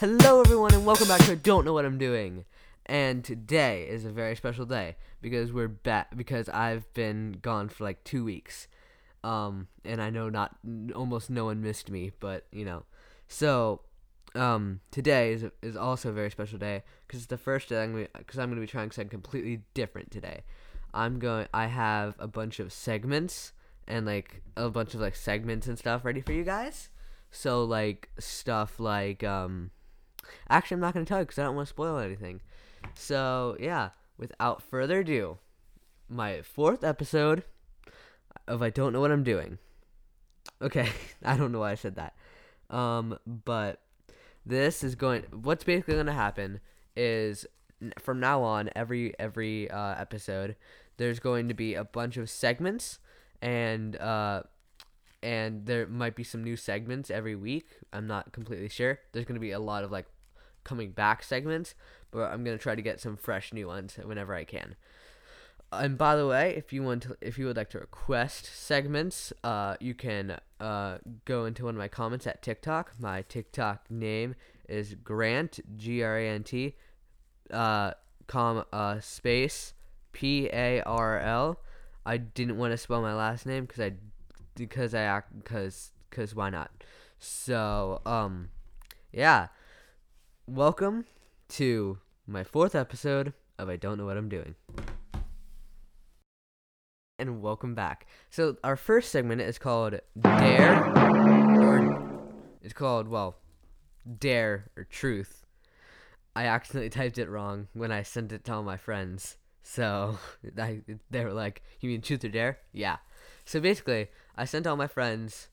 Hello, everyone, and welcome back to I Don't Know What I'm Doing. And today is a very special day because we're back because I've been gone for like two weeks, um, and I know not almost no one missed me, but you know, so um, today is is also a very special day because it's the first day I'm gonna because I'm gonna be trying something completely different today. I'm going. I have a bunch of segments and like a bunch of like segments and stuff ready for you guys. So like stuff like um actually I'm not going to tell you cuz I don't want to spoil anything. So, yeah, without further ado, my fourth episode of I don't know what I'm doing. Okay, I don't know why I said that. Um but this is going what's basically going to happen is from now on every every uh, episode there's going to be a bunch of segments and uh and there might be some new segments every week. I'm not completely sure. There's going to be a lot of like coming back segments, but I'm going to try to get some fresh new ones whenever I can. And by the way, if you want to, if you would like to request segments, uh, you can uh, go into one of my comments at TikTok. My TikTok name is Grant G R A N T, uh, com uh, space P A R L. I didn't want to spell my last name because I because I act because because why not? So um, yeah. Welcome to my fourth episode of I Don't Know What I'm Doing. And welcome back. So our first segment is called Dare or it's called well Dare or Truth. I accidentally typed it wrong when I sent it to all my friends. So I, they were like, "You mean truth or dare?" Yeah. So basically, I sent all my friends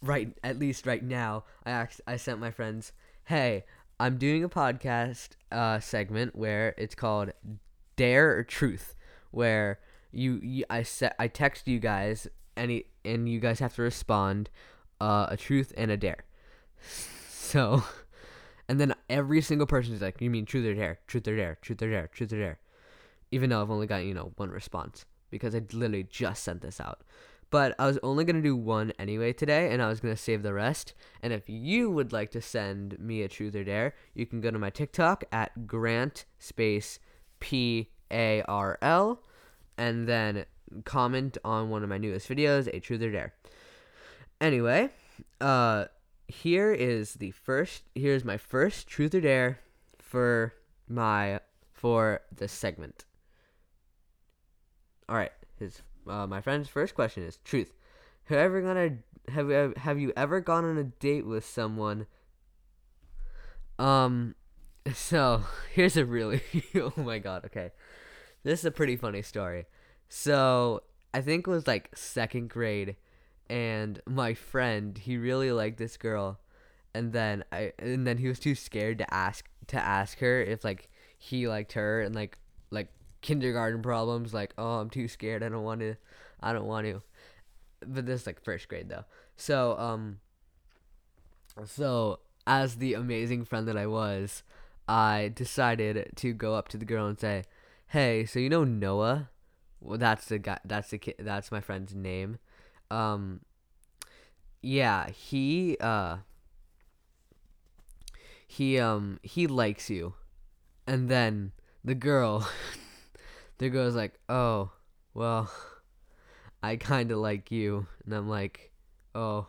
right at least right now. I asked, I sent my friends, "Hey, I'm doing a podcast uh, segment where it's called Dare or Truth, where you, you I set I text you guys any and you guys have to respond uh, a truth and a dare. So, and then every single person is like, "You mean truth or dare? Truth or dare? Truth or dare? Truth or dare?" Even though I've only got you know one response because I literally just sent this out. But I was only gonna do one anyway today, and I was gonna save the rest. And if you would like to send me a truth or dare, you can go to my TikTok at Grant space P A R L, and then comment on one of my newest videos, a truth or dare. Anyway, uh, here is the first. Here's my first truth or dare for my for this segment. All right, his uh, my friend's first question is truth. Have ever gone have have you ever gone on a date with someone? Um, so here's a really oh my god. Okay, this is a pretty funny story. So I think it was like second grade, and my friend he really liked this girl, and then I and then he was too scared to ask to ask her if like he liked her and like like kindergarten problems like oh i'm too scared i don't want to i don't want to but this is like first grade though. So um so as the amazing friend that i was i decided to go up to the girl and say hey so you know noah? Well that's the guy that's the kid that's my friend's name. Um yeah he uh he um he likes you. And then the girl the girl's like, "Oh, well, I kind of like you," and I'm like, "Oh,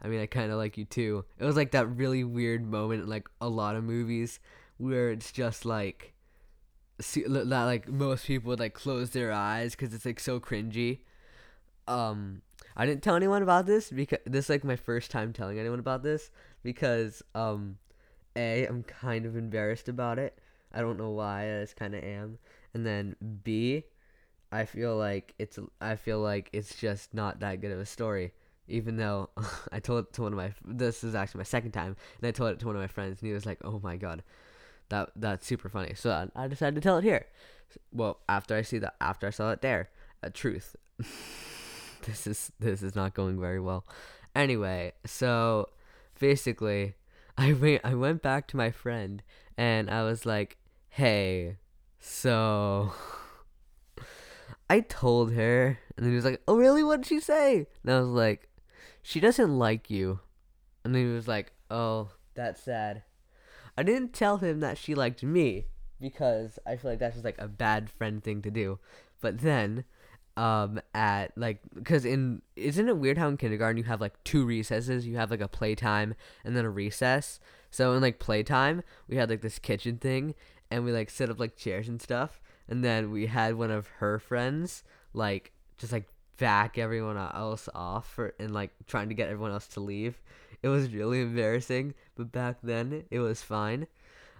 I mean, I kind of like you too." It was like that really weird moment in like a lot of movies where it's just like, that like most people would like close their eyes because it's like so cringy. Um, I didn't tell anyone about this because this is like my first time telling anyone about this because um, a I'm kind of embarrassed about it. I don't know why. I just kind of am and then B, I feel like it's I feel like it's just not that good of a story. Even though I told it to one of my this is actually my second time, and I told it to one of my friends, and he was like, "Oh my god, that that's super funny." So I, I decided to tell it here. Well, after I see that, after I saw it there, a truth. this is this is not going very well. Anyway, so basically, I went I went back to my friend, and I was like, "Hey." So I told her, and then he was like, "Oh, really? What did she say?" And I was like, "She doesn't like you." And then he was like, "Oh, that's sad." I didn't tell him that she liked me because I feel like that's just like a bad friend thing to do. But then, um, at like, cause in isn't it weird how in kindergarten you have like two recesses? You have like a playtime and then a recess. So in like playtime, we had like this kitchen thing, and we like set up like chairs and stuff. And then we had one of her friends like just like back everyone else off for, and like trying to get everyone else to leave. It was really embarrassing, but back then it was fine.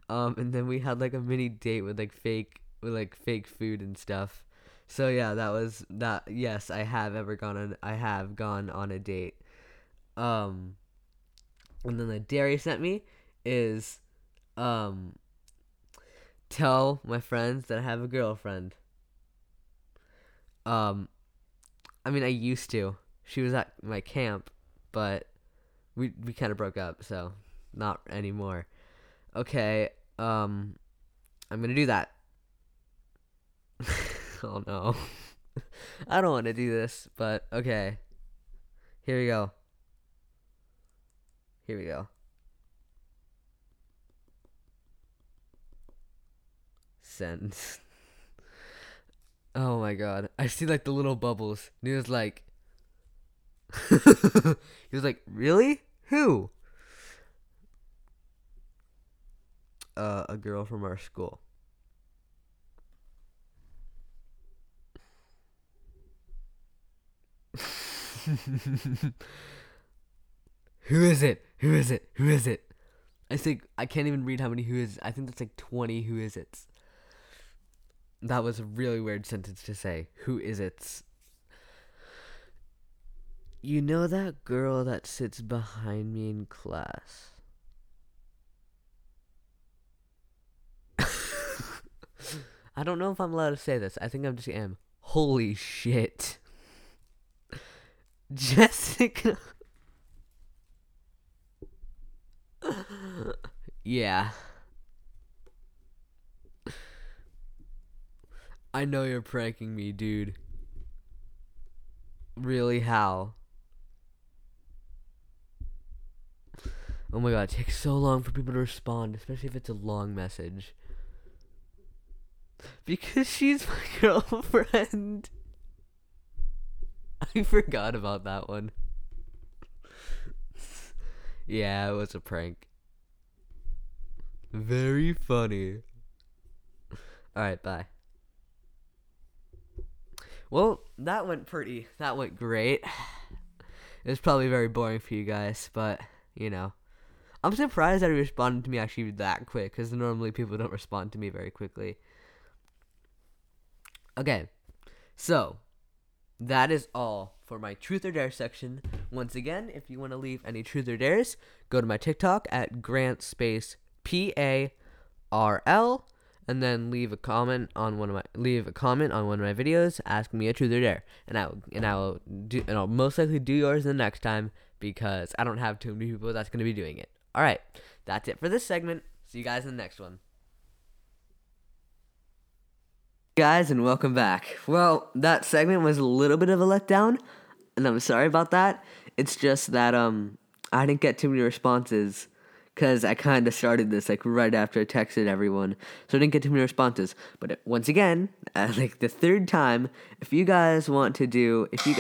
Um, and then we had like a mini date with like fake with like fake food and stuff. So yeah, that was that. Yes, I have ever gone on. I have gone on a date. Um, and then the he sent me is, um, tell my friends that I have a girlfriend. Um, I mean, I used to. She was at my camp, but we we kind of broke up, so not anymore. Okay, um, I'm gonna do that. oh no, I don't want to do this, but okay. Here we go. Here we go. Send. oh my god. I see like the little bubbles. And he was like He was like, Really? Who? Uh, a girl from our school. Who is it? Who is it? Who is it? I think I can't even read how many who is. I think that's like 20 who is it. That was a really weird sentence to say. Who is it? You know that girl that sits behind me in class? I don't know if I'm allowed to say this. I think I'm just am. Holy shit. Jessica. yeah. I know you're pranking me, dude. Really, how? Oh my god, it takes so long for people to respond, especially if it's a long message. Because she's my girlfriend. I forgot about that one. yeah, it was a prank. Very funny. Alright, bye. Well, that went pretty. That went great. It was probably very boring for you guys, but, you know. I'm surprised that he responded to me actually that quick, because normally people don't respond to me very quickly. Okay, so that is all for my truth or dare section. Once again, if you want to leave any truth or dares, go to my TikTok at Grant Space P A R L and then leave a comment on one of my leave a comment on one of my videos asking me a truth or dare and I and I will do and I'll most likely do yours the next time because I don't have too many people that's to be doing it. All right. That's it for this segment. See you guys in the next one. Guys, and welcome back. Well, that segment was a little bit of a letdown, and I'm sorry about that. It's just that um I didn't get too many responses because I kind of started this like right after I texted everyone, so I didn't get too many responses. But once again, uh, like the third time, if you guys want to do, if you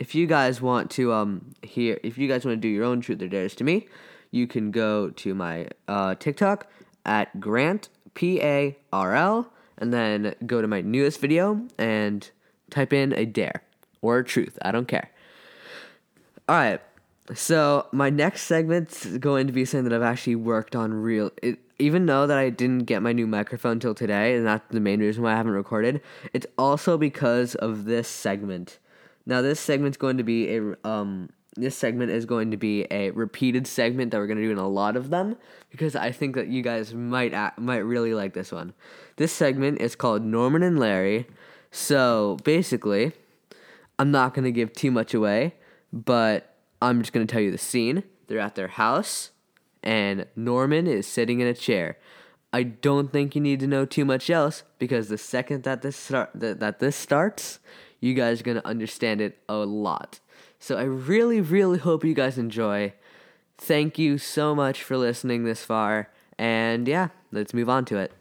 if you guys want to um hear, if you guys want to do your own truth or dares to me, you can go to my uh, TikTok at Grant P A R L and then go to my newest video and type in a dare or a truth. I don't care. All right. So my next segment's going to be something that I've actually worked on real. It, even though that I didn't get my new microphone until today, and that's the main reason why I haven't recorded. It's also because of this segment. Now this segment's going to be a um this segment is going to be a repeated segment that we're going to do in a lot of them because I think that you guys might act, might really like this one. This segment is called Norman and Larry. So basically, I'm not going to give too much away, but I'm just going to tell you the scene. They're at their house, and Norman is sitting in a chair. I don't think you need to know too much else because the second that this start that, that this starts, you guys are going to understand it a lot. So I really really hope you guys enjoy. Thank you so much for listening this far And yeah, let's move on to it.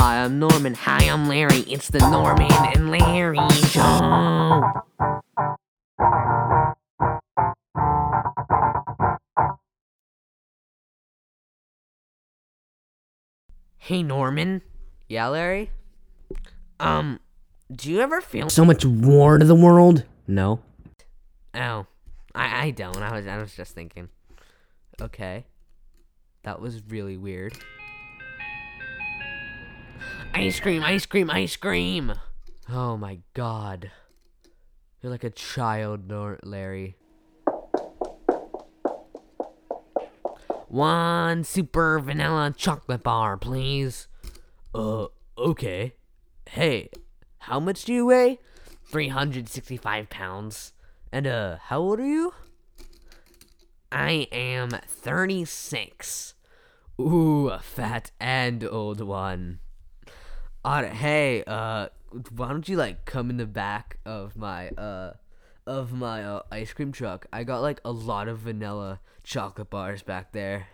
Hi, I'm Norman. Hi, I'm Larry. It's the Norman and Larry Show. Hey, Norman. Yeah, Larry? Um, do you ever feel so much war to the world? No. Oh, I, I don't. I was I was just thinking. Okay. That was really weird. Ice cream, ice cream, ice cream. Oh my god. You're like a child, Larry. One super vanilla chocolate bar, please. Uh, okay. Hey, how much do you weigh? 365 pounds. And, uh, how old are you? I am 36. Ooh, a fat and old one. Uh, hey, uh, why don't you, like, come in the back of my, uh, of my uh, ice cream truck? I got, like, a lot of vanilla chocolate bars back there.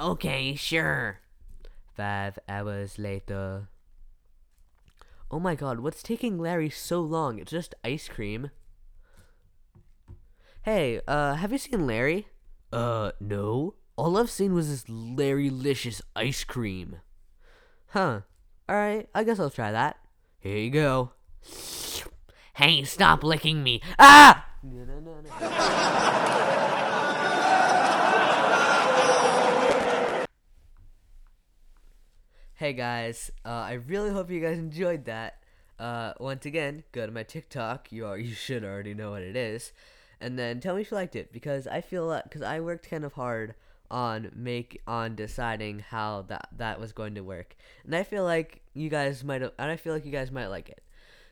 Okay, sure. Five hours later. Oh my god, what's taking Larry so long? It's just ice cream. Hey, uh, have you seen Larry? Uh, no. All I've seen was this Larry-licious ice cream. Huh. Alright, I guess I'll try that. Here you go. Hey, stop licking me. Ah! No, no, no. Hey guys, uh, I really hope you guys enjoyed that. Uh, once again, go to my TikTok. You are you should already know what it is, and then tell me if you liked it because I feel because I worked kind of hard on make on deciding how that that was going to work, and I feel like you guys might and I feel like you guys might like it.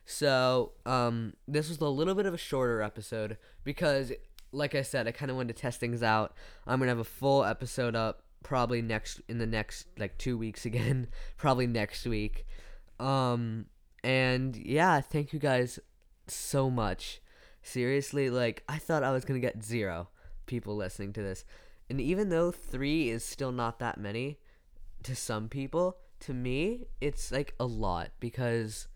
So um, this was a little bit of a shorter episode because, like I said, I kind of wanted to test things out. I'm gonna have a full episode up probably next in the next like two weeks again probably next week um and yeah thank you guys so much seriously like i thought i was gonna get zero people listening to this and even though three is still not that many to some people to me it's like a lot because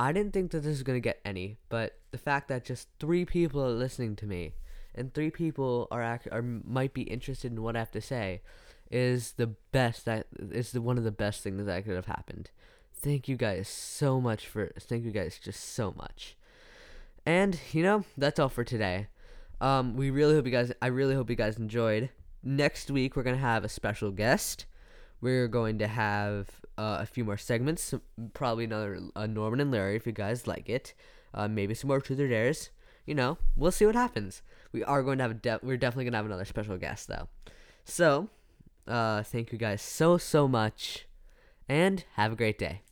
i didn't think that this was gonna get any but the fact that just three people are listening to me and three people are act- are might be interested in what i have to say is the best that is the one of the best things that could have happened. Thank you guys so much for thank you guys just so much. And you know, that's all for today. Um we really hope you guys I really hope you guys enjoyed. Next week we're going to have a special guest. We're going to have uh, a few more segments, probably another uh, Norman and Larry if you guys like it. Uh, maybe some more truth or dares. You know, we'll see what happens. We are going to have a de- we're definitely going to have another special guest though. So, uh, thank you guys so, so much, and have a great day.